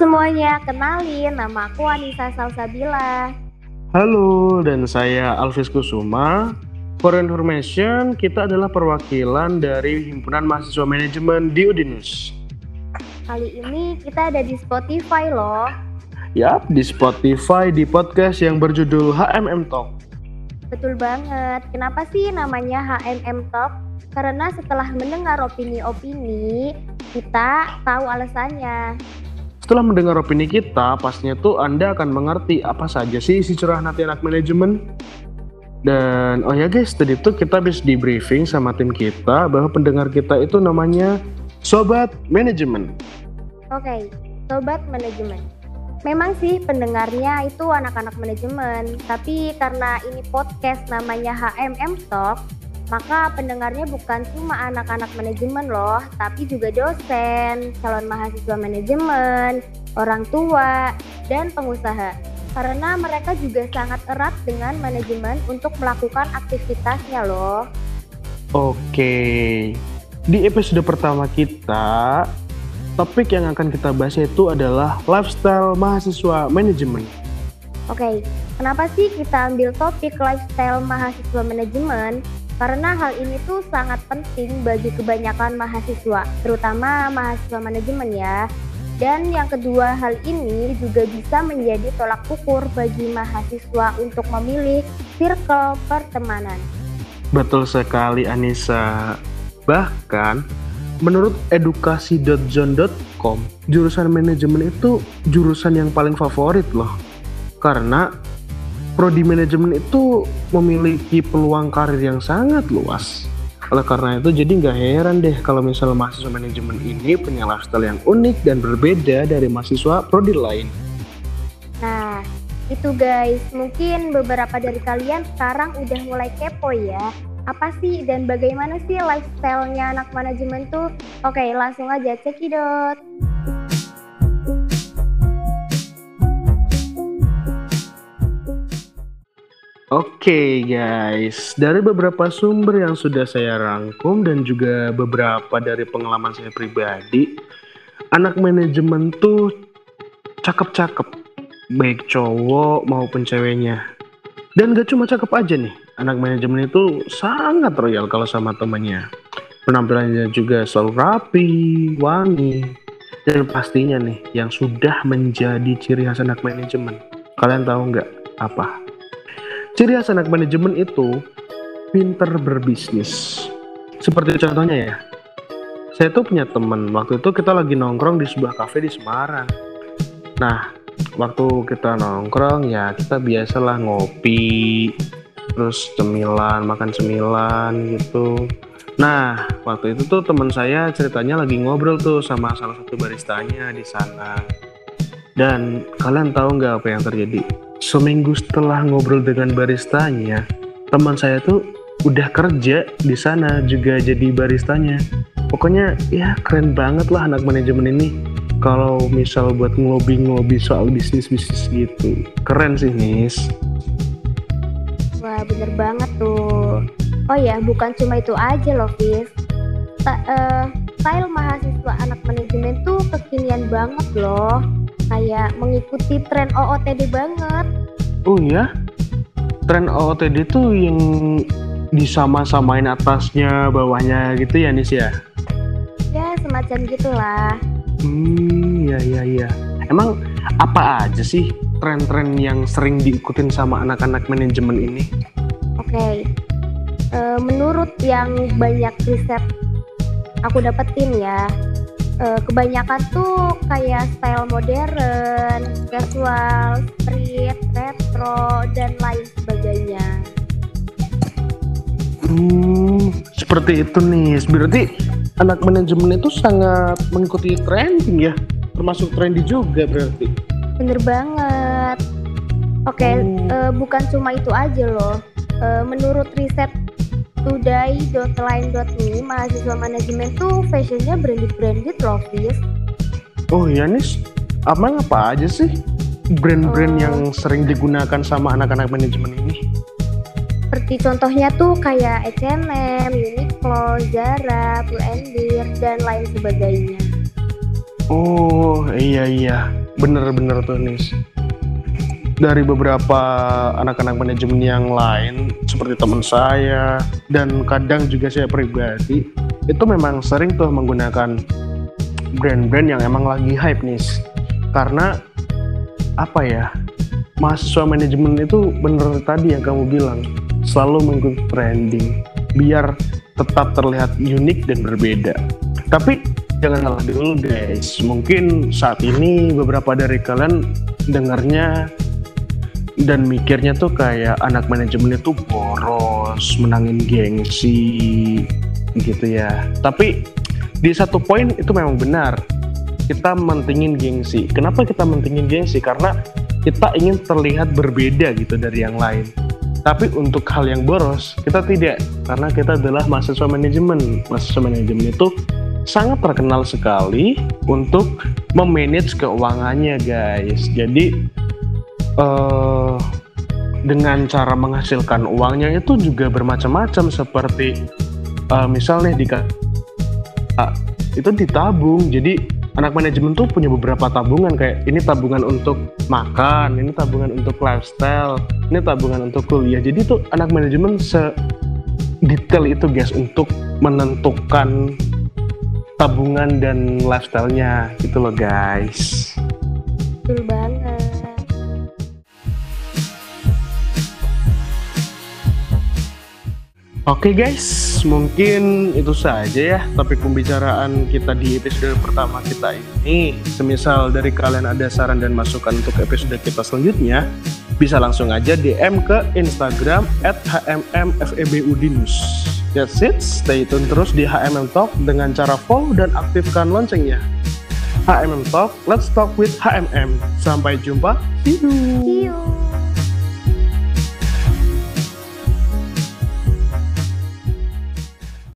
semuanya, kenalin nama aku Anissa Salsabila. Halo, dan saya Alvis Kusuma. For information, kita adalah perwakilan dari Himpunan Mahasiswa Manajemen di Udinus. Kali ini kita ada di Spotify loh. Yap, di Spotify di podcast yang berjudul HMM Talk. Betul banget. Kenapa sih namanya HMM Talk? Karena setelah mendengar opini-opini, kita tahu alasannya. Setelah mendengar opini kita, pastinya tuh Anda akan mengerti apa saja sih isi curah nanti anak manajemen. Dan oh ya guys, tadi tuh kita habis di briefing sama tim kita bahwa pendengar kita itu namanya Sobat Manajemen. Oke, Sobat Manajemen. Memang sih pendengarnya itu anak-anak manajemen, tapi karena ini podcast namanya HMM Talk, maka pendengarnya bukan cuma anak-anak manajemen loh, tapi juga dosen, calon mahasiswa manajemen, orang tua, dan pengusaha. Karena mereka juga sangat erat dengan manajemen untuk melakukan aktivitasnya loh. Oke, di episode pertama kita, topik yang akan kita bahas itu adalah lifestyle mahasiswa manajemen. Oke, kenapa sih kita ambil topik lifestyle mahasiswa manajemen? Karena hal ini tuh sangat penting bagi kebanyakan mahasiswa, terutama mahasiswa manajemen ya. Dan yang kedua, hal ini juga bisa menjadi tolak ukur bagi mahasiswa untuk memilih circle pertemanan. Betul sekali Anissa. Bahkan menurut edukasi.zone.com, jurusan manajemen itu jurusan yang paling favorit loh. Karena prodi manajemen itu memiliki peluang karir yang sangat luas. Oleh karena itu, jadi nggak heran deh kalau misalnya mahasiswa manajemen ini punya lifestyle yang unik dan berbeda dari mahasiswa prodi lain. Nah, itu guys, mungkin beberapa dari kalian sekarang udah mulai kepo ya. Apa sih dan bagaimana sih lifestyle-nya anak manajemen tuh? Oke, langsung aja cekidot. Oke okay, guys, dari beberapa sumber yang sudah saya rangkum dan juga beberapa dari pengalaman saya pribadi, anak manajemen tuh cakep-cakep, baik cowok maupun ceweknya. Dan gak cuma cakep aja nih, anak manajemen itu sangat royal kalau sama temannya. Penampilannya juga selalu rapi, wangi, dan pastinya nih yang sudah menjadi ciri khas anak manajemen. Kalian tahu nggak apa? Ciri khas anak manajemen itu pinter berbisnis. Seperti contohnya ya, saya tuh punya temen, waktu itu kita lagi nongkrong di sebuah kafe di Semarang. Nah, waktu kita nongkrong ya kita biasalah ngopi, terus cemilan, makan cemilan gitu. Nah, waktu itu tuh teman saya ceritanya lagi ngobrol tuh sama salah satu baristanya di sana. Dan kalian tahu nggak apa yang terjadi? Seminggu setelah ngobrol dengan baristanya, teman saya tuh udah kerja di sana juga jadi baristanya. Pokoknya ya keren banget lah anak manajemen ini. Kalau misal buat ngelobi-ngelobi soal bisnis-bisnis gitu. Keren sih, Nis. Wah, bener banget tuh. Oh ya, bukan cuma itu aja loh, Fis. Ta style mahasiswa anak manajemen tuh kekinian banget loh kayak mengikuti tren OOTD banget. Oh iya? Tren OOTD tuh yang disama-samain atasnya, bawahnya gitu ya Nis ya? Ya semacam gitulah. Hmm, ya ya ya. Emang apa aja sih tren-tren yang sering diikutin sama anak-anak manajemen ini? Oke, okay. e, menurut yang banyak riset aku dapetin ya, uh, kebanyakan tuh kayak style modern, casual, street, retro dan lain sebagainya. Hmm, seperti itu nih. Berarti anak manajemen itu sangat mengikuti trending ya, termasuk trendy juga berarti. Bener banget. Oke, okay, hmm. uh, bukan cuma itu aja loh. Uh, menurut riset today.line.me mahasiswa manajemen tuh fashionnya branded-branded loh, Fis. Oh iya, Nis. Emang apa aja sih brand-brand oh. yang sering digunakan sama anak-anak manajemen ini? Seperti contohnya tuh kayak H&M, Uniqlo, Zara, Pull&Bear, dan lain sebagainya. Oh iya iya. bener-bener tuh nis dari beberapa anak-anak manajemen yang lain seperti teman saya dan kadang juga saya pribadi itu memang sering tuh menggunakan brand-brand yang emang lagi hype nih. Karena apa ya mahasiswa manajemen itu bener tadi yang kamu bilang selalu mengikuti trending biar tetap terlihat unik dan berbeda. Tapi jangan salah dulu guys. Mungkin saat ini beberapa dari kalian dengarnya dan mikirnya tuh kayak anak manajemen itu boros, menangin gengsi gitu ya. Tapi di satu poin itu memang benar. Kita mentingin gengsi. Kenapa kita mentingin gengsi? Karena kita ingin terlihat berbeda gitu dari yang lain. Tapi untuk hal yang boros, kita tidak. Karena kita adalah mahasiswa manajemen. Mahasiswa manajemen itu sangat terkenal sekali untuk memanage keuangannya guys. Jadi uh, dengan cara menghasilkan uangnya itu juga bermacam-macam seperti uh, misalnya di uh, itu ditabung. Jadi anak manajemen tuh punya beberapa tabungan kayak ini tabungan untuk makan ini tabungan untuk lifestyle ini tabungan untuk kuliah. Jadi tuh anak manajemen se detail itu guys untuk menentukan tabungan dan lifestyle-nya. Gitu loh guys. Betul banget Oke okay guys, mungkin itu saja ya topik pembicaraan kita di episode pertama kita ini. Semisal dari kalian ada saran dan masukan untuk episode kita selanjutnya, bisa langsung aja DM ke Instagram at hmmfebudinus. That's it, stay tune terus di HMM Talk dengan cara follow dan aktifkan loncengnya. HMM Talk, let's talk with HMM. Sampai jumpa, see you. See you.